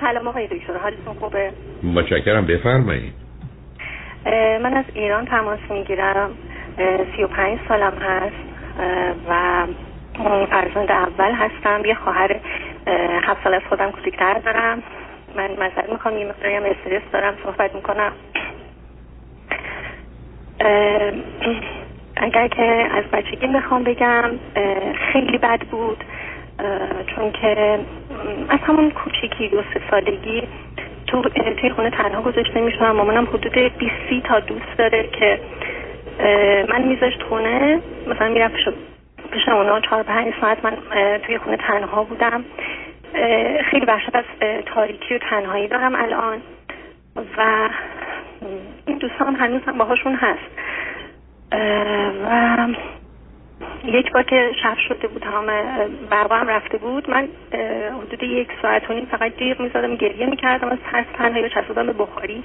سلام آقای دکتر حالتون خوبه؟ متشکرم بفرمایید. من از ایران تماس می‌گیرم. سی و پنج سالم هست. و فرزند اول هستم. یه خواهر هفت سال از خودم کوچیکتر دارم. من مذر می‌خوام یه مقداری هم استرس دارم صحبت می‌کنم. اگر که از بچگی می‌خوام بگم خیلی بد بود. چون که از همون کوچیکی دو سه سالگی تو توی خونه تنها گذاشته میشم مامانم حدود 20 تا دوست داره که من میذاشت خونه. مثلا می‌رفت پیش اونا چهار پنج ساعت من توی خونه تنها بودم. خیلی وحشت از تاریکی و تنهایی دارم الان. و این دوستان هنوز هم باهاشون هست. و یک بار که شب شده بود تمام برقا هم رفته بود من حدود یک ساعت و نیم فقط جیغ می‌زدم گریه می‌کردم از ترس تنهایی چسبودم به بخاری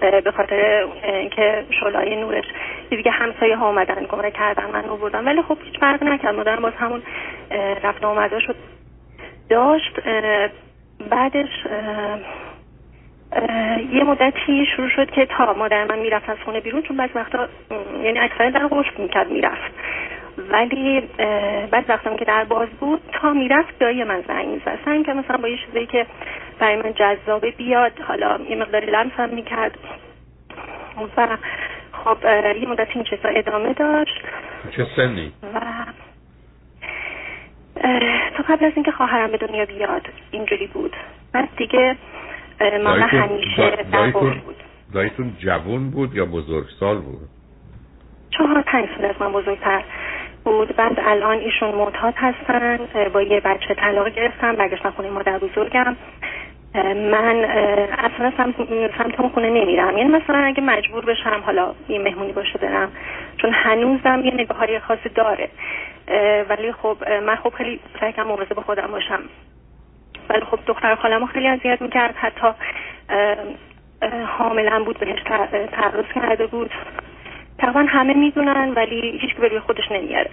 به خاطر اینکه شلای نورش دیگه همسایه ها اومدن گمره کردن من بودم ولی خب هیچ فرق نکرد مادرم باز همون رفت آمده شد داشت بعدش یه مدتی شروع شد که تا مادر من می‌رفت از خونه بیرون چون بعض وقتا یعنی اکثر در قشق می‌کرد می‌رفت. ولی بعد وقتم که در باز بود تا می‌رفت دایی من زنگ می‌زد سعی که مثلا با یه چیزی که برای من جذابه بیاد. حالا یه مقداری لمس هم می‌کرد. و خب یه مدت این چیزا ادامه داشت. چه سنی؟ و تا قبل از اینکه خواهرم به دنیا بیاد اینجوری بود. بعد دیگه ماما همیشه در بود. دایتون جوون بود یا بزرگ سال بود؟ چهار پنج سال از من بزرگتر. بود بعد الان ایشون معتاد هستن با یه بچه طلاق گرفتم برگشتن خونه مادر بزرگم. من اصلا سمت اون خونه نمیرم. یعنی مثلا اگه مجبور بشم حالا یه مهمونی باشه برم. چون هنوزم یه نگاه های خاصی داره. ولی خب من خب خیلی سعی کنم مواظب خودم باشم. ولی خب دختر خالمو خیلی اذیت می‌کرد. حتی حاملا بود بهش تعرض کرده بود. تقریبا همه می‌دونن ولی هیچ به روی خودش نمیاره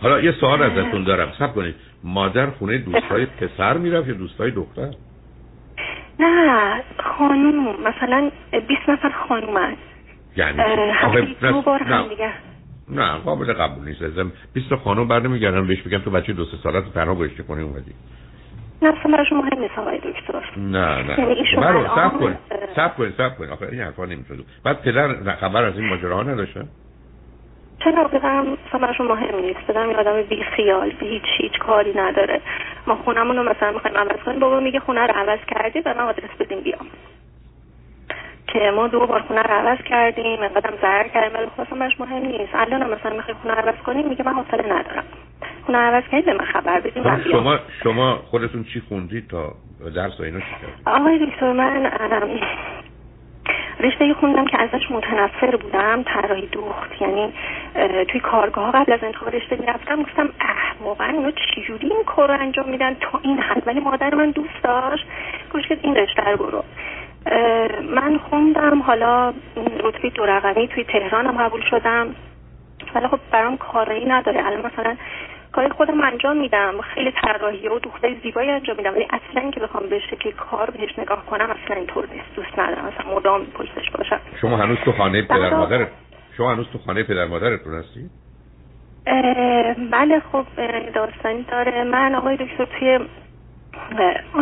حالا یه سوال ازتون دارم. سب کنید. مادر خونه دوستای پسر می‌رفت یا دوستای دختر؟ نه خانوم. مثلا 20 نفر خانومن یعنی دو بار هم دیگه. نه قابل قبول نیست. ازم 20 خانم برده میگردن بهش بگم تو بچه دو سه سالت تنها گذاشته کنی اومدی. اصلا براشون مهم نیست آقای دکتر. نه نه. یعنی ایشون برو سب کن سب کن سب کن. آخه این حرفا بعد پدر خبر از این ماجراها نداشتن چرا؟ پدرم براشون مهم نیست. پدرم یه آدم بی خیال بی هیچ هیچ کاری نداره. ما خونمون رو مثلا می‌خوایم عوض کنیم. بابا میگه خونه رو عوض کردی به من آدرس بدیم بیام. که ما دو بار خونه رو عوض کردیم انقدرم ضرر کردیم. ولی خب اصلا براش مهم نیست. الان هم مثلا می‌خوای خونه عوض کنیم میگه من حوصله ندارم. خونه عوض کردی به من خبر بدیم من خب. شما شما خودتون چی خوندید تا درس و اینا چی کردید؟ آقای دکتر من رشته خوندم که ازش متنفر بودم طراحی دوخت. یعنی توی کارگاه قبل از انتخاب رشته می‌رفتم گفتم اه واقعا اینا چجوری این کار رو انجام میدن؟ تا این حد. ولی مادر من دوست داشت. گوش که این رشته رو برو. من خوندم حالا رتبه دو رقمی توی تهران هم قبول شدم. ولی خب برام کاری نداره. الان مثلا کار خودم انجام میدم. خیلی طراحی و دوخته زیبایی انجام میدم. ولی اصلا که بخوام به شکل کار بهش نگاه کنم اصلا اینطور نیست. دوست ندارم. مثلا مدام پشتش باشم. شما هنوز تو خانه پدر. مادر شما هنوز تو خانه پدر مادرتون هستی؟ بله خب داستانی داره. من آقای دکتر توی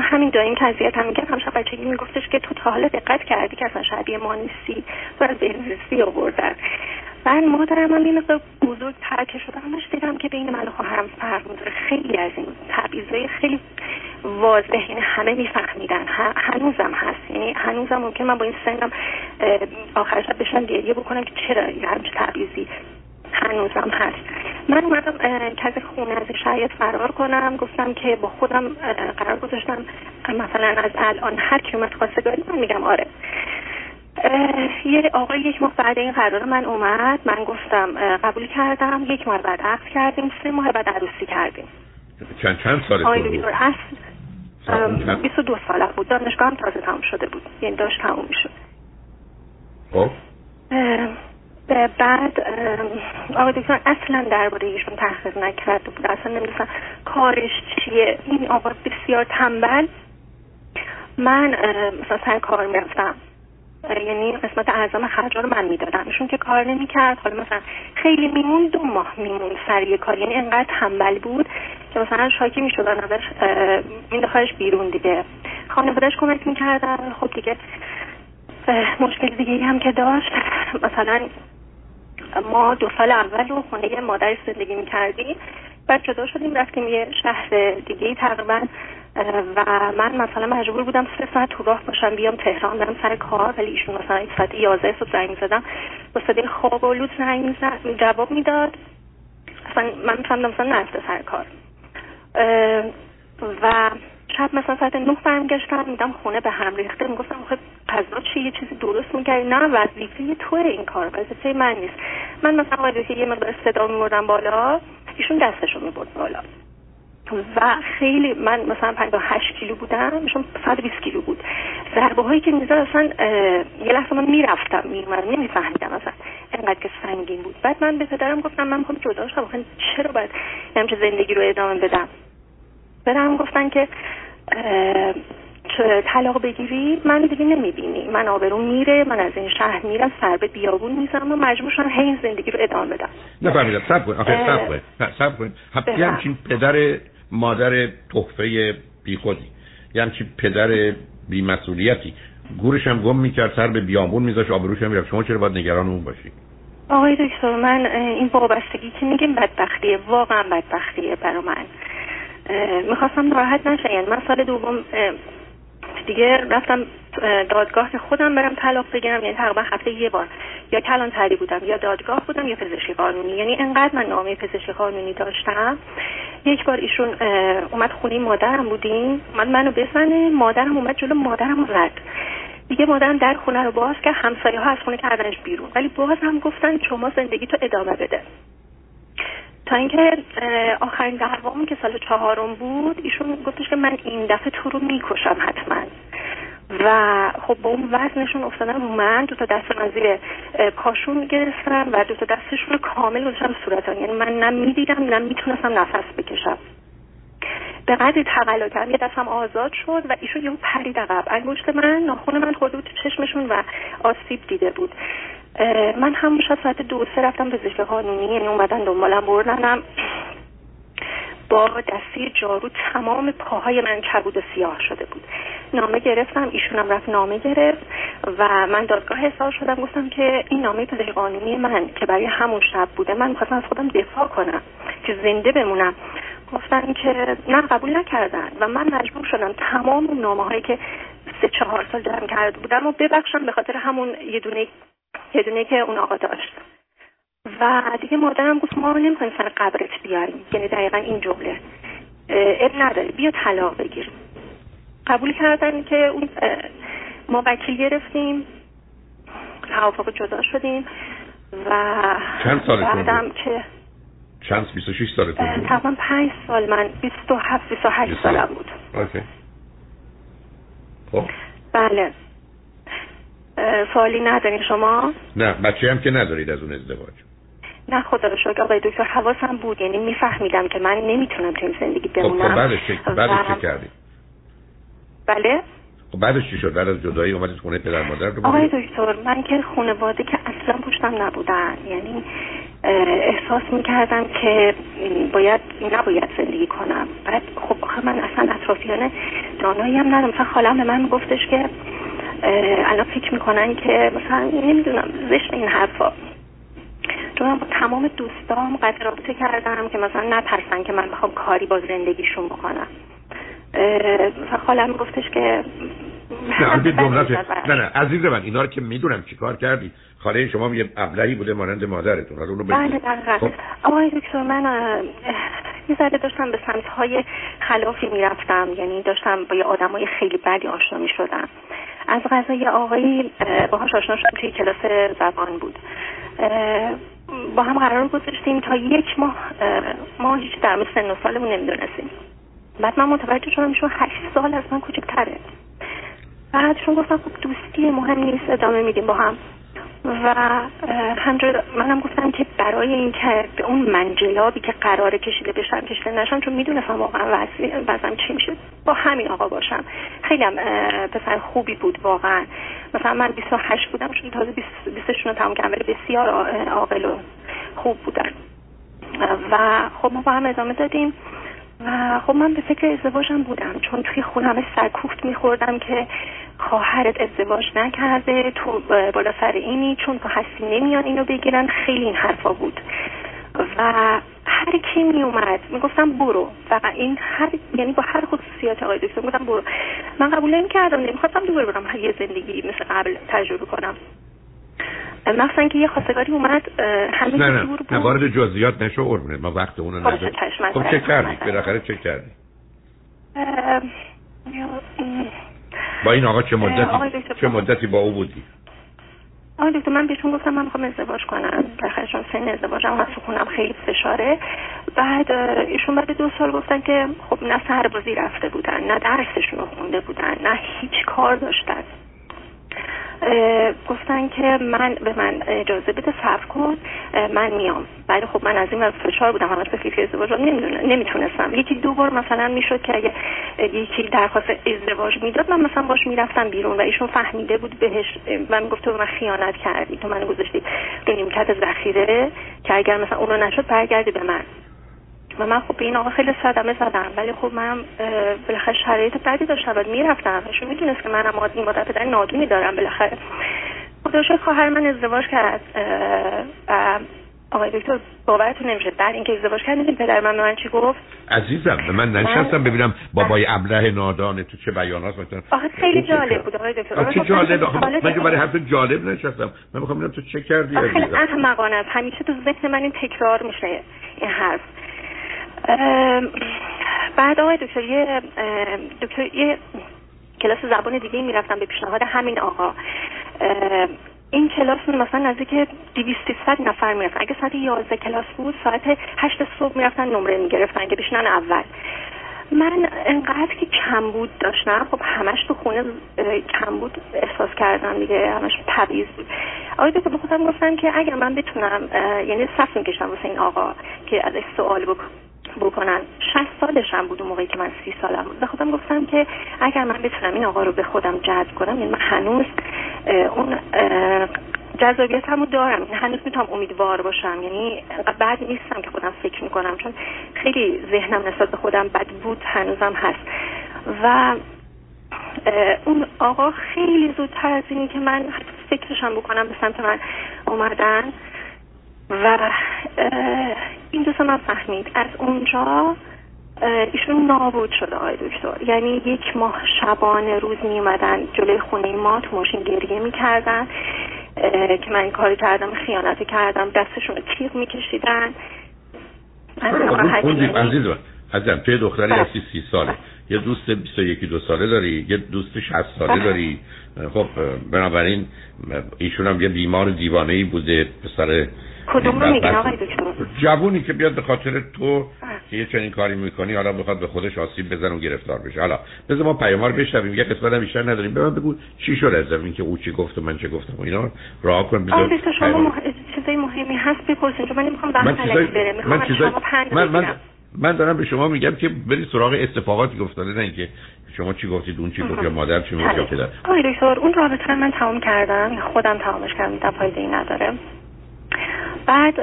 همین دایم که اذیت هم می‌کرد. همشه بچگی میگفتش که تو تا حالا دقت کردی که اصلا شبیه ما نیستی. تو از بهزیستی آوردن. من مادرم هم یه مقدار بزرگ ترکه شده همش دیدم که بین من و خواهرم فرق می‌ذاره خیلی از این تبعیضای خیلی واضح یعنی همه میفهمیدن. هنوزم هست. یعنی هنوزم ممکن من با این سنم آخر شب بشن گریه بکنم که چرا یه همچه تبعیضی هنوزم هست. من اومدم از خونه از شرایط فرار کنم. گفتم که با خودم قرار گذاشتم. مثلا از الان هر کی اومد خواستگاری من میگم آره. یه آقای یک ماه بعد این قرار من اومد. من گفتم قبول کردم. یک ماه بعد عقد کردیم. سه ماه بعد عروسی کردیم. چند چند سالتون بود؟ هست سال- چند- 22 ساله بود. دانشگاه هم تازه تموم شده بود. یعنی داشت تموم می‌شد. خب. بعد آقای دکتر اصلا درباره ایشون تحقیق نکرده بود. اصلا نمی‌دونستم کارش چیه. این آقا بسیار تنبل. من مثلا سر کار می‌رفتم. یعنی قسمت اعظم خرجا رو من می‌دادم. ایشون که کار نمی‌کرد حالا مثلا خیلی میمون دو ماه میمون سر یه کار. یعنی انقدر تنبل بود که مثلا شاکی می‌شد ازش مینداختش بیرون دیگه. خانوادهش کمک می‌کردن. خب دیگه مشکل دیگه هم که داشت. مثلا ما دو سال اول رو خونه مادر زندگی می‌کردیم. بعد جدا شدیم رفتیم یه شهر دیگه تقریبا و من مثلا مجبور بودم سه ساعت تو راه باشم بیام تهران برم سر کار. ولی ایشون مثلا ساعت یازده صبح زنگ زدم با صدای خواب و لوت زنگ جواب می‌داد. اصلا من میفهمدم مثلا نرفته سر کار. و شب مثلا ساعت نه برمیگشتم میدم خونه به هم ریخته. می‌گفتم خب غذا چی یه چیزی درست می‌کردی؟ نه وظیفه تو این کار وظیفه من نیست. من مثلا وظیفه یه مقدار صدا میبردم بالا ایشون دستشو می‌برد بالا. و خیلی من مثلا 58 کیلو بودم ایشون 120 کیلو بود. ضربه هایی که می‌زد اصلا یه لحظه من می‌رفتم میومدم نمیفهمیدم اصلا انقدر که سنگین بود. بعد من به پدرم گفتم من می‌خوام جدا شم چرا باید همچه زندگی رو ادامه بدم؟ برم گفتن که طلاق بگیری؟ من دیگه نمی‌بینی. من آبرون میره من از این شهر میرم سر به بیابون می‌زنم و مجبور شدم هی زندگی رو ادامه بدم. نفهمیدم. سب کن. آخه سب کن. سب کن. همچین پدر مادر تحفه بیخودی. یه همچین پدر بیمسئولیتی. گورش هم گم می‌کرد سر به بیابون میذاش آبروش هم می‌رفت. شما چرا باید نگران اون باشی؟ آقای دکتر من این وابستگی که میگیم بدبختیه. واقعا بدبختیه برا من. می‌خواستم ناراحت نشه یعنی من سال دوم دیگه رفتم دادگاه که خودم برم طلاق بگیرم. یعنی تقریبا هفته یه بار. یا تری بودم یا دادگاه بودم یا پزشکی قانونی. یعنی انقدر من نامه پزشکی قانونی داشتم. یک بار ایشون اومد خونه مادرم بودیم. اومد منو بزنه. مادرم اومد جلو مادرم زد. دیگه مادرم در خونه رو باز که همسایه ها از خونه کردنش بیرون. ولی باز هم گفتن شما زندگی تو ادامه بده. تا اینکه آخرین دعوامون که سال چهارم بود ایشون گفتش که من این دفعه تو رو می‌کشم حتما. و خب با اون وزنشون افتادن رو من دو تا دست من زیر پاشون گرفتم و دو تا دستشون رو کامل گذاشتم صورتان یعنی من نه می‌دیدم نه می‌تونستم نفس بکشم. به قدری تقلا کردم یه دستم آزاد شد و ایشون یهو پرید عقب. انگشت من ناخون من خورده بود تو چشمشون و آسیب دیده بود. من همون شب ساعت دو سه رفتم پزشک قانونی یعنی اومدن دنبالم بردنم. با دستی جارو تمام پاهای من کبود سیاه شده بود. نامه گرفتم ایشونم رفت نامه گرفت و من دادگاه حساب شدم. گفتم که این نامه پزشک قانونی من که برای همون شب بوده من می‌خواستم از خودم دفاع کنم که زنده بمونم. گفتن که نه قبول نکردن و من مجبور شدم تمام اون نامه هایی که سه چهار سال جمع کرده بودم و ببخشم به خاطر همون یه دونه یه دونه که اون آقا داشت. و دیگه مادرم گفت ما نمی‌خوایم سر قبرت بیاریم. یعنی دقیقا این جمله. اب نداره. بیا طلاق بگیر قبول کردن که اون ما وکیل گرفتیم. توافق جدا شدیم. و چند بعدم که چند 26 سالتون بود؟ تقریبا 5 سال. من 27 28 سالم بود. اوکی. خب. بله. سوالی ندارین شما؟ نه بچه هم که ندارید از اون ازدواج. نه خدا رو شکر آقای دکتر حواسم بود. یعنی میفهمیدم که من نمی‌تونم تو این زندگی بمونم خب بعدش چه بعدش چه کردی؟ بله؟ خب بعدش چی شد؟ بعد از جدایی اومدید خونه پدر مادر رو آقای دکتر من که خانواده که اصلا پشتم نبودن. یعنی احساس می‌کردم که باید نباید زندگی کنم. بعد خب آخه من اصلا اطرافیان دانایی هم ندارم. مثلا خالم به من گفتش که الان فکر می‌کنن که مثلا نمی‌دونم زشت این حرفا. چون من با تمام دوستام قطع رابطه کردم که مثلا نترسن که من بخوام کاری با زندگیشون بکنم. خالم گفتش که نه نه نه عزیز من اینا رو که می‌دونم چیکار کردی. خاله شما یه ابلهی بوده مانند مادرتون. حالا اونو بله خب. آقای دکتر من یه ذره داشتم به سمت های خلافی می‌رفتم یعنی داشتم با یه آدمای خیلی بدی آشنا می‌شدم. از غذا یه آقایی باهاش آشنا شدم توی کلاس زبان بود. با هم قرار گذاشتیم تا یک ماه ما هیچ در مورد سن و سالمون نمی‌دونستیم. بعد من متوجه شدم شما هشت سال از من کوچکتره. بعدشون گفتم خب دوستی مهم نیست ادامه میدیم با هم. و همجور منم گفتم که برای اینکه به اون منجلابی که قراره کشیده بشم کشیده نشم چون می‌دونستم واقعا وزم چی میشه با همین آقا باشم. خیلی هم پسر خوبی بود واقعا. مثلا من 28 بودم چون تازه 20 رو تمام کردم بسیار عاقل و خوب بودن و خب ما با هم ادامه دادیم. و خب من به فکر ازدواجم بودم چون توی خونم سرکوفت میخوردم که خواهرت ازدواج نکرده تو بالا سر اینی چون تو هستی نمیان اینو بگیرن خیلی این حرفا بود. و هر کی می اومد می‌گفتم برو. فقط این هر یعنی با هر خصوصیات آقای دکتر گفتم برو. من قبول نمی کردم نمی‌خواستم دوباره برم یه زندگی مثل قبل تجربه کنم. مثلا که یه خواستگاری اومد همه نه نه نه وارد جزئیات نشو قربونه ما وقت اونو نداریم. خب چه کردی؟ بالاخره چه کردی؟ با این آقا چه مدتی چه مدتی با او بودی؟ آقای دکتر من بهشون گفتم من می‌خوام ازدواج کنم. چون سن ازدواجم از خونم خیلی فشاره. بعد ایشون بعد دو سال گفتن که خب نه سربازی رفته بودن نه درسشون رو خونده بودن نه هیچ کار داشتن. گفتن که من به من اجازه بده صبر کن من میام. بعد خب من از این فشار بودم همش به فکر ازدواج نمی‌تونستم. یکی دو بار مثلا می‌شد که اگه یکی درخواست ازدواج می‌داد من مثلا باش می‌رفتم بیرون و ایشون فهمیده بود بهش من گفته من خیانت کردی. تو من گذاشتی رو نیمکت ذخیره که اگر مثلا اونو نشد برگردی به من. و من خب به این آقا خیلی صدمه زدم ولی خب من بالاخره شرایط بدی داشتم و می‌رفتم. ایشون می‌دونست که منم این مادر پدر نادونی دارم بالاخره. خودش خواهر من ازدواج کرد آقای دکتر باورتون نمیشه. بعد اینکه ازدواج کردیم پدر من من چی گفت؟ عزیزم من نشستم ببینم بابای ابله نادان تو چه بیانات مثلا آخه خیلی جالب بود آقای دکتر. چه جالب. من برای حرف جالب نشستم من می‌خوام ببینم تو چه کردی خیلی احمقانه همیشه تو ذهن من این تکرار میشه این حرف. بعد آقای دکتر یه دکتر یه کلاس زبان دیگه می‌رفتم به پیشنهاد همین آقا. این کلاس مثلا نزدیک 200 نفر می‌رفتن. اگه ساعت 11 کلاس بود ساعت 8 صبح می‌رفتن نمره می‌گرفتن که بشنن اول. من انقدر که کم بود داشتم خب همش تو خونه کم بود احساس کردم دیگه همش تبعیض بود. آقای دکتر خودم گفتم که اگر من بتونم یعنی صف می‌کشم واسه این آقا که ازش سوال بکنم. بکنن. 60 سالشم بود اون موقعی که من سی سالم بود. به خودم گفتم که اگر من بتونم این آقا رو به خودم جذب کنم یعنی من هنوز اون جذابیت همو دارم. هنوز می‌تونم امیدوار باشم. یعنی بعد نیستم که خودم فکر می‌کنم. چون خیلی ذهنم نسبت به خودم بد بود هنوزم هست. و اون آقا خیلی زودتر از اینی که من فکرشم بکنم به سمت من اومدن. و این دوست من فهمید از اونجا ایشون نابود شده آقای دکتر. یعنی یک ماه شبانه روز می اومدن جلوی خونه ما تو ماشین گریه می‌کردن که من این کاری کردم خیانت کردم دستشون رو تیغ میکشیدن. عزیز عزیزم توی دختری هستی سی ساله. یه دوست 21 دو ساله داری یه دوست 60 ساله بله. داری. خب بنابراین ایشون هم یه بیمار دیوانه ای بوده پسر کدوم رو میگن آقای دکتر؟ جوونی که بیاد به خاطر تو که یه چنین کاری می‌کنی حالا بخواد به خودش آسیب بزن و گرفتار بشه. حالا بذار ما پیامار بشنویم. یه قسمت بیشتر نداریم. به من بگو چی شد از این که او چی گفت و من چه گفتم و اینا. راه کن بذار شما مح... چیزای مهمی هست بپرسین چون من نمی‌خوام بحث بره. می‌خوام من چیزای... من, من, من دارم به شما میگم که برید سراغ اتفاقاتی که افتاده نه اینکه شما چی گفتید اون چی گفت یا مادر چی گفت یا پدر. آقای دکتر اون رابطه من تمام کردم. خودم تمامش کردم فایده ای نداره. بعد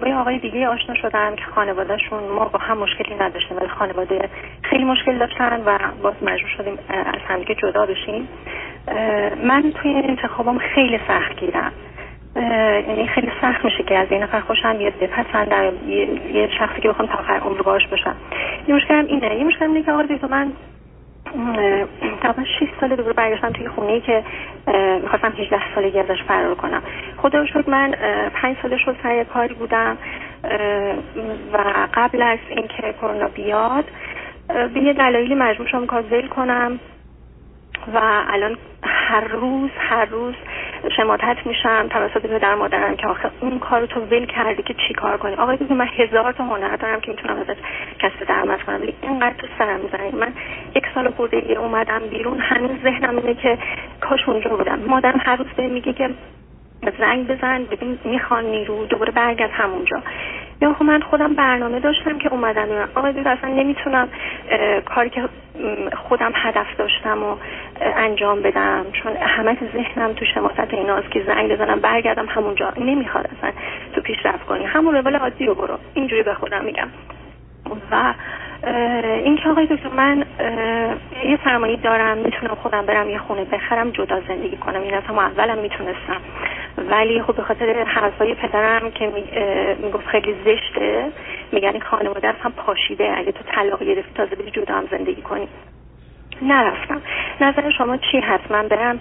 با یه آقای دیگه آشنا شدم که خانوادهشون ما با هم مشکلی نداشتیم ولی خانواده خیلی مشکل داشتن و باز مجبور شدیم از همدیگه جدا بشیم. من توی این انتخابم خیلی سخت گیرم. یعنی خیلی سخت میشه که از این نفر خوشم بیاد بپسندم یه شخصی که بخوام تا آخر عمر باش باشم. یه مشکلم اینه یه مشکلم اینه که آقای من تقریبا 6 سال دوباره برگشتم توی خونه ای که می‌خواستم 18 سالگی ازش فرار کنم. خدا شد من 5 سال شد سر کاری بودم و قبل از اینکه کرونا بیاد به یه دلایلی مجبور شدم کار ول کنم. و الان هر روز هر روز شماتت میشم توسط پدر مادرم که آخه اون کارو تو ول کردی که چی کار کنی؟ آقای من هزار تا هنر دارم که می‌تونم ازش کسب درآمد کنم. اینقدر تو سرم می‌زنی. من یک سال خورده اومدم بیرون. هنوز ذهنم اینه که کاش اونجا بودم. مادرم هر روز به میگه که زنگ بزن ببین می‌خوان نیرو دوباره برگرد همونجا. یا خب من خودم برنامه داشتم که اومدم. میرم آقای دکتر اصلا نمی‌تونم کاری که خودم هدف داشتم و انجام بدم. چون همه ذهنم تو شماست ایناست که زنگ بزنم برگردم همونجا. نمی‌خواد اصلا تو پیشرفت کنی. همون روال عادی رو برو. اینجوری به خودم میگم. و این که آقای دکتر من یه سرمایه دارم می‌تونم خودم برم یه خونه بخرم جدا زندگی کنم این از هم اولم می‌تونستم. ولی خب به خاطر حرفای پدرم که می‌گفت خیلی زشته میگن این خانواده هم پاشیده اگه تو طلاق گرفتی تازه بری جدا هم زندگی کنی. نرفتم. نظر شما چی هست؟ من برم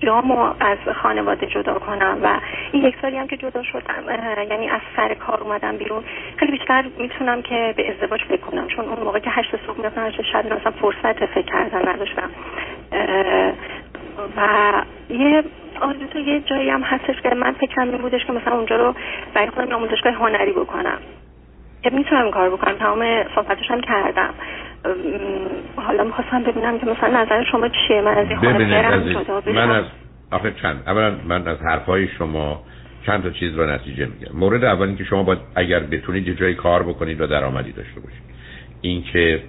جامو از خانواده جدا کنم و این یک سالی هم که جدا شدم یعنی از سر کار اومدم بیرون. خیلی بیشتر می‌تونم که به ازدواج بکنم چون اون موقع که هشت صبح می‌رفتم هشت شب مثلا فرصت فکر کردن نداشتم. و یه آرزو یه جایی هم هستش که من فکرم این بودش که مثلا اونجا رو برای خودم آموزشگاه هنری بکنم. می‌تونم کار بکنم. تمام صحبتش هم کردم. حالا می‌خواستم ببینم که مثلا نظر شما چیه؟ من از این خونه من از آخه چند؟ اولا من از حرفای شما چند تا چیز رو نتیجه میگم مورد اول که شما باید اگر بتونید یه جایی کار بکنید و درآمدی داشته باشید. این که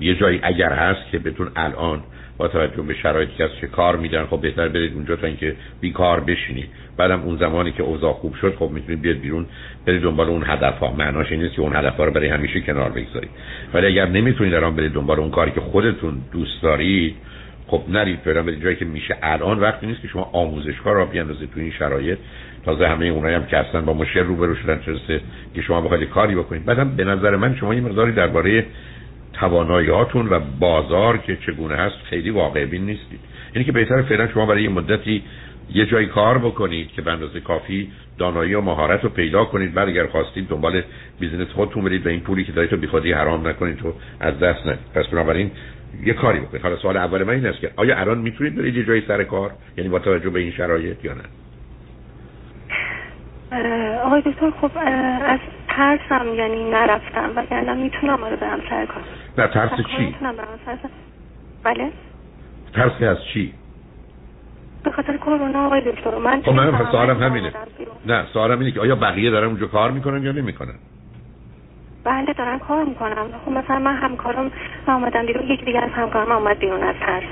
یه جایی اگر هست که بتون الان با توجه به شرایطی که چه کار میدن خب بهتر برید اونجا تا اینکه بیکار بشینید. بعدم اون زمانی که اوضاع خوب شد خب می‌تونید بیاد بیرون برید دنبال اون هدف ها معناش این نیست که اون هدف ها رو برای همیشه کنار بگذارید. ولی اگر نمی‌تونید الان برید دنبال اون کاری که خودتون دوست دارید خب نرید فعلا برید جایی که میشه. الان وقتی نیست که شما آموزشگاه را بیاندازید تو این شرایط. تازه همه اونایی هم که اصلا با مشکل روبرو شدن چه که شما بخواید کاری بکنید. بعدم به نظر من شما یه مقداری درباره تواناییاتون و بازار که چگونه هست خیلی واقع بین نیستید. یعنی که بهتر فعلا شما برای یه مدتی یه جایی کار بکنید که به اندازه کافی دانایی و مهارت رو پیدا کنید. بعد اگر خواستید دنبال business خودتون برید و این پولی که دارید تو بیخودی حرام نکنید تو از دست ندید پس بنابراین یه کاری بکنید. حالا سوال اول من این است که آیا الان می‌تونید برید یه جایی سر کار؟ یعنی با توجه به این شرایط یا نه؟ آقای دکتر خب از ترسم یعنی نرفتم و یعنی می‌تونم آره برم سر کار. نه ترس چی؟ می‌تونم برم سر بله؟ ترس از چی؟ به خاطر کرونا آقای دکتر من خب من سوالم همینه. نه سوالم اینه که آیا بقیه دارن اونجا کار می‌کنن یا نمی‌کنن؟ بله دارن کار می‌کنم خب مثلا من همکارم آمدن بیرون یکی دیگه از همکارم آمد بیرون از ترس.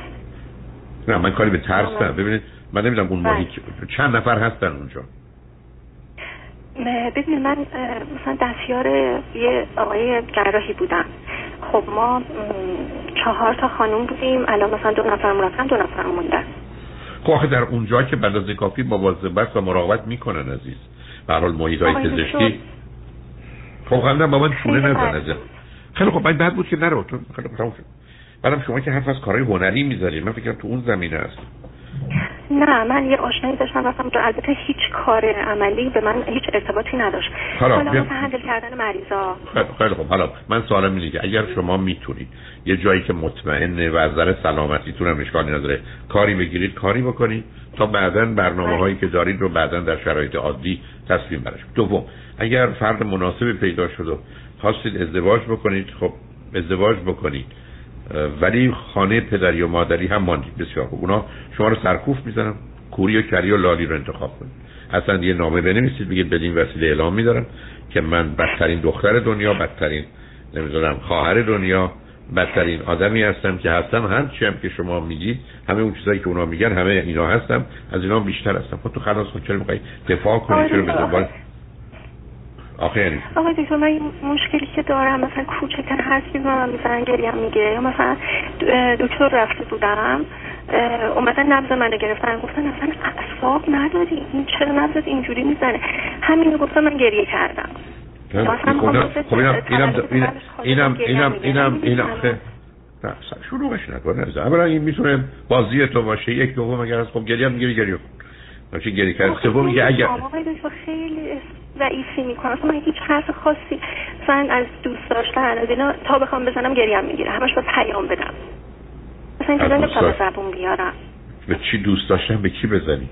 نه من کاری به ترس نه. ببینید من نمی‌دونم اون ماهی بله. چند نفر هستن اونجا. ببینید من مثلا دستیار یه آقای جراحی بودم. خب ما چهار تا خانوم بودیم. الان مثلا دو نفر رفتن دو نفر موندن. خب آخه در اونجا که بعد از کافی مواظبت و مراقبت می‌کنن عزیز. به هر حال محیط های پزشکی. خب نه با من چونه نزن خیلی خب بعد بود که نرو. تو خیلی خب بعدم شما که حرف از کارهای هنری می‌ذارید من فکرم تو اون زمینه است نه من یه آشنایی داشتم رفتم تو البته هیچ کار عملی به من هیچ ارتباطی نداشت. حالا هندل کردن مریضا. خیلی خب حالا من سوالم اینه که اگر شما می‌تونید یه جایی که مطمئنه و از نظر سلامتیتون هم اشکالی نداره کاری بگیرید کاری بکنید تا بعدا برنامه هایی که دارید رو بعدا در شرایط عادی تصمیم برش دوم اگر فرد مناسبی پیدا شد و خواستید ازدواج بکنید خب ازدواج بکنید. ولی خانه پدری و مادری هم ماندید بسیار خوب. اونا شما رو سرکوف می‌زنن کوری و کری و لالی رو انتخاب کنید اصلا یه نامه بنویسید بگید بدین وسیله اعلام میدارم که من بدترین دختر دنیا بدترین نمی‌دونم خواهر دنیا بدترین آدمی هستم که هستم. هر چی هم که شما میگید همه اون چیزایی که اونا میگن همه اینا هستم. از اینا بیشتر هستم. خب تو خلاص کن چرا می‌خوای دفاع کنی؟ چرا به دنبال آخه یعنی آقای دکتر من این مشکلی که دارم مثلا کوچکتر حرفی من مثلا گریم میگه. یا مثلا دکتر رفته بودم اومدن نبض منو گرفتن. گفتن اصلا اعصاب نداری. این چرا نبضت اینجوری می‌زنه؟ همینو گفتم من گریه کردم. خب اینم اینم اینم اینم اینم اینم نه شروعش نکن. اولا این می‌تونه بازی تو باشه. یک دوم اگر از خب گریه هم می‌گیری گریه کن. چه گریه کرد سوم میگه اگر خیلی ضعیفی می‌کنم. اصلا من هیچ حرف خاصی مثلا از دوست داشتن از اینا تا بخوام بزنم گریم می‌گیره. همش با پیام بدم. مثلا اینجا نمی‌تونم زبون بیارم. به چی دوست داشتن؟ به کی بزنی؟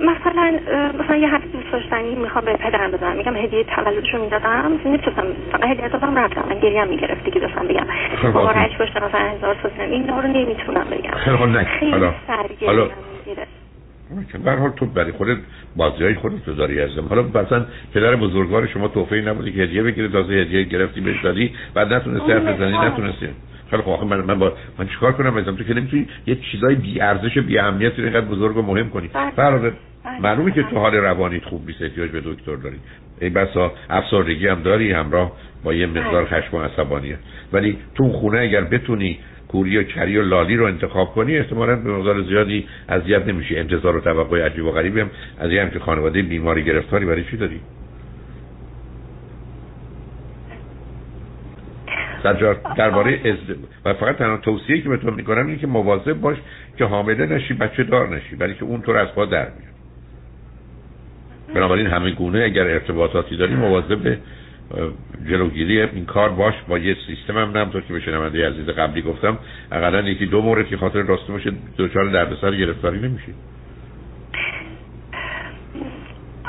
مثلا مثلا یه حرف دوست داشتنی می‌خوام به پدرم بزنم. میگم هدیه تولدشو می‌دادم. نمی‌تونستم فقط هدیه دادم رفتم. من گریم می‌گرفت دیگه داشتم بگم. مبارک باشه مثلا هزار سال این رو نمی‌تونم بگم. خیلی حالا به حال تو برای خودت بازی های خودت رو داری ازم حالا مثلا پدر بزرگوار شما توفیقی نبودی که هدیه بگیره تازه هدیه گرفتی بهش دادی بعد نتونستی حرف بزنی نتونستی. خیلی خب من من با من چیکار کنم مثلا تو که نمی‌تونی یه چیزای بی ارزش بی اهمیت اینقدر بزرگ و مهم کنی. بله. فرض بله. معلومه که تو حال روانیت خوب نیست احتیاج به دکتر داری. ای بسا افسردگی هم داری همراه با یه مقدار بله. خشم و عصبانیت ولی تو خونه اگر بتونی کوری و کری و لالی رو انتخاب کنی احتمالا به مقدار زیادی اذیت نمیشی. انتظار و توقع عجیب و غریبی هم از یه همچین خانواده بیماری گرفتاری برای چی داری؟ در درباره ازدواج و فقط تنها توصیه که به تو می‌کنم اینه که مواظب باش که حامله نشی بچه دار نشی ولی که اون تو رو از پا در میاد. بنابراین همه گونه اگر ارتباطاتی داری مواظب جلوگیری این کار باش با یه سیستم هم نمطور که به شنونده عزیز قبلی گفتم. اقلا یکی دو مورد که خاطر راسته باشه دچار دردسر گرفتاری نمیشی.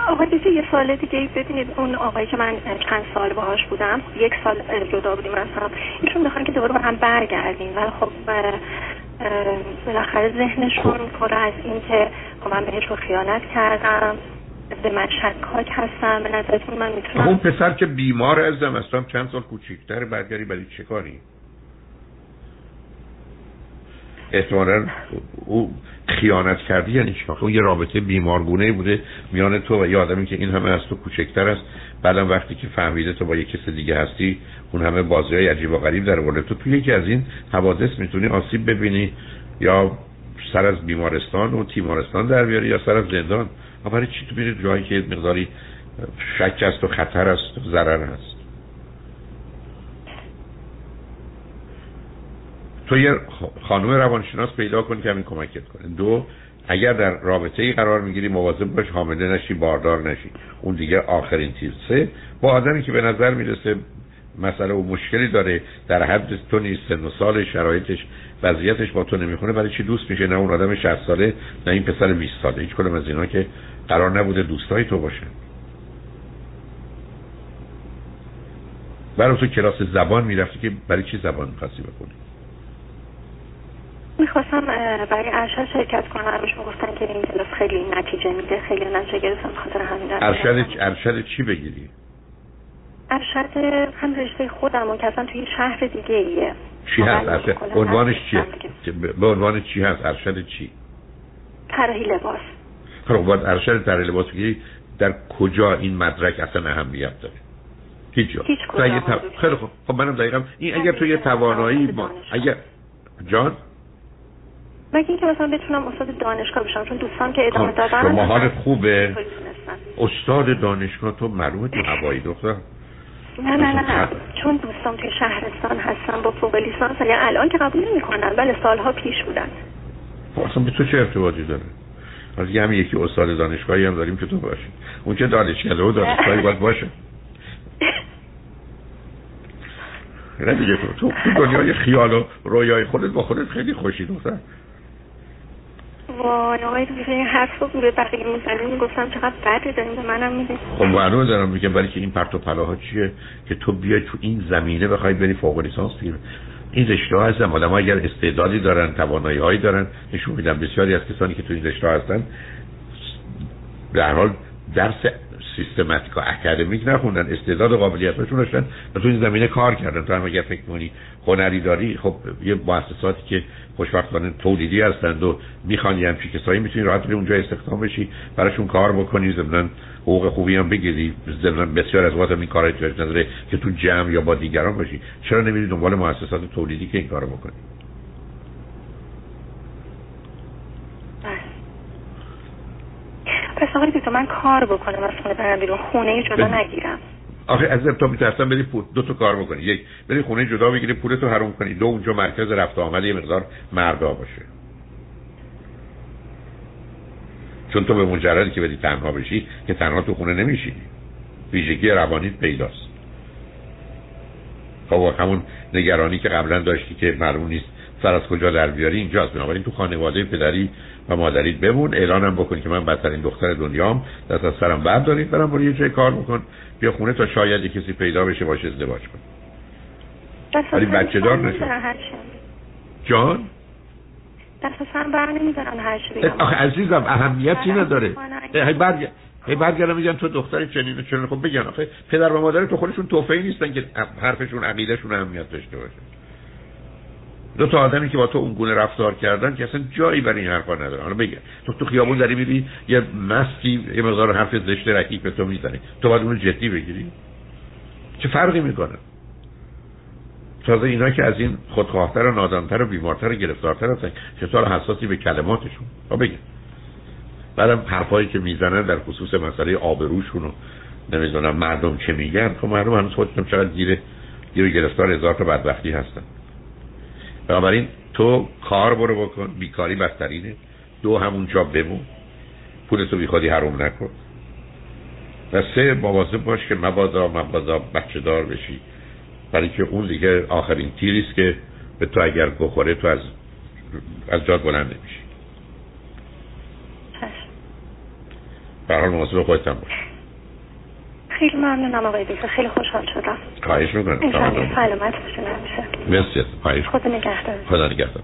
آقای دیگه یه سال دیگه ببینید اون آقایی که من چند سال باهاش بودم یک سال جدا بودیم از هم. ایشون می‌خوان که دوباره با هم برگردیم. ولی خب بالاخره ذهنشون پر از این که خب من بهشون خیانت کردم. من شکاک هستم. به نظرتون من می‌تونم اون پسر که بیمار ازم اصلا چند سال کوچیکتر برگری برای چه کاری؟ احتمالا او خیانت کردی یعنی چی؟ اون یه رابطه بیمارگونه بوده میان تو و یه آدمی که این همه از تو کوچکتر است. بعدم وقتی که فهمیده تو با یه کس دیگه هستی اون همه بازی های عجیب و غریب در ورده تو. توی یکی از این حوادث می‌تونی آسیب ببینی یا سر از بیمارستان و تیمارستان در بیاری یا سر از زندان. برای چی تو میری جایی که مقداری شک است و خطر است و ضرر هست تو یه خانم روانشناس پیدا کن که همین کمکت کنه. دو اگر در رابطه ای قرار می‌گیری مواظب باش حامله نشی باردار نشی. اون دیگه آخرین تیر سه با آدمی که به نظر می‌رسه مسئله و مشکلی داره در حد تو نیست سن و سال شرایطش وضعیتش با تو نمی‌خونه برای چی دوست میشه؟ نه اون آدم 60 ساله نه این پسر 20 ساله. هیچ کدوم از اینا که قرار نبوده دوستای تو باشن برای تو کلاس زبان می‌رفتی که برای چی زبان می‌خواستی بخونی؟ می‌خواستم برای ارشد شرکت کنم. همیشه گفتن که این کلاس خیلی نتیجه میده خیلی نتیجه گرفتم خاطر همین ارشد ارشد چی بگیری؟ ارشد هم رشته خودم و که اصلا توی شهر دیگه ایه چی هست؟ ارشد؟ عنوانش چیه؟ به عنوان چی هست؟ ارشد چی؟ طراحی لباس. خب باید ارشد طراحی لباس در کجا این مدرک اصلا اهمیت داره؟ هیچ جا. هیچ کجا. خیلی خوب. خب منم دقیقا این اگر تو یه توانایی ما اگر جان؟ مگه اینکه مثلا بتونم استاد دانشگاه بشم چون دوستان که ادامه خب، دادن شما حالت خوبه. استاد دانشگاه تو معلومه تو هوایی دختر؟ نه نه نه چون دوستان توی شهرستان هستن با فوق لیسانس یعنی الان که قبول نمی‌کنن بله سالها پیش بودن. خب، اصلا به تو چه ارتباطی داره؟ از یه همین یکی استاد دانشگاهی هم داریم که تو باشی اون که دانشگاه و دانشگاهی باید باشه. نه دیگه تو تو دنیای خیال و رویای خودت با خودت خیلی خوشی دختر وای آقای این حرف رو به بقیه می‌زنی؟ می‌گفتم چقدر بده داریم به منم میده خب معلومه دارم میگم برای که این پرت و پلاها چیه؟ که تو بیای تو این زمینه بخوای بری فوق لیسانس بگیری. این رشته ها هستن. آدم اگر استعدادی دارن توانایی هایی دارن نشون میدن. بسیاری از کسانی که تو این رشته هستن در حال درس سیستماتیک و اکادمیک نخوندن. استعداد و قابلیتشون داشتن و تو این زمینه کار کردن. تو هم اگر فکر کنی هنری داری خب یه مؤسساتی که خوشبختانه تولیدی هستند و می‌خوان یه همچین کسایی می‌تونی راحت اونجا استخدام بشی براشون کار بکنی ضمن حقوق خوبی هم بگیری ضمن بسیار از وقت این کارا احتیاج نداره که تو جمع یا با دیگران باشی. چرا نمیری دنبال مؤسسات تولیدی که این کارو بکنی؟ پس آقای تو من کار بکنم از خونه برم بیرون. خونه جدا نگیرم. آخه از تو میترسم بری پول دو تا کار بکنی. یک بری خونه جدا بگیری پولتو حروم کنی. دو اونجا مرکز رفت آمد یه مقدار مردا باشه. چون تو به مجردی که بدی تنها بشی که تنها تو خونه نمیشینی ویژگی روانیت پیداست. خب همون نگرانی که قبلا داشتی که معلوم نیست سر از کجا در بیاری اینجاست. بنابراین تو خانواده پدری و مادریت بمون اعلانم بکن که من بدترین دختر دنیام دست از سرم بردارید برم برو یه جای کار بکن بیا خونه تا شاید یه کسی پیدا بشه باشه ازدواج کن ولی بچه دار نشد جان؟ دست سرم بر نمیدارن هر بگم آخه عزیزم اهمیتی نداره هی برگ هی برگردم میگن تو دختر چنین چنین. خب بگن آخه پدر و مادر تو خودشون توفیقی نیستن که حرفشون عقیدهشون اهمیت داشته باشه. دو تا آدمی که با تو اون گونه رفتار کردن که اصلا جایی برای این حرفا نداره حالا بگم تو تو خیابون داری میری یه مستی یه مقدار حرف زشت رکیک به تو می‌زنه. تو باید اون جدی بگیری. چه فرقی می‌کنه؟ تازه اینا که از این خودخواهتر و نادانتر و بیمارتر و گرفتارتر هستن چطور حساسی به کلماتشون. با بگم بعدم حرفایی که می‌زنن در خصوص مسئله آبروشون و نمی‌دونم مردم چه میگن خب مردم هنوز خودشون چقدر گیر گیر گرفتار هزار تا بدبختی هستن. بنابراین تو کار برو بکن بیکاری بدترینه. دو همونجا بمون. پولتو بی خودی حروم نکن. و سه مواظب باش که مبادا مبادا بچه دار بشی. برای که اون دیگه آخرین تیریست که به تو اگر بخوره تو از از جاد بلند نمیشی. به حال مواظب خودت هم باش. خیلی ممنونم آقای دکتر. خیلی خوشحال شدم. خواهش می‌کنم. سلامت باشین همیشه مرسی. خدا نگهدار. خدا نگهدار.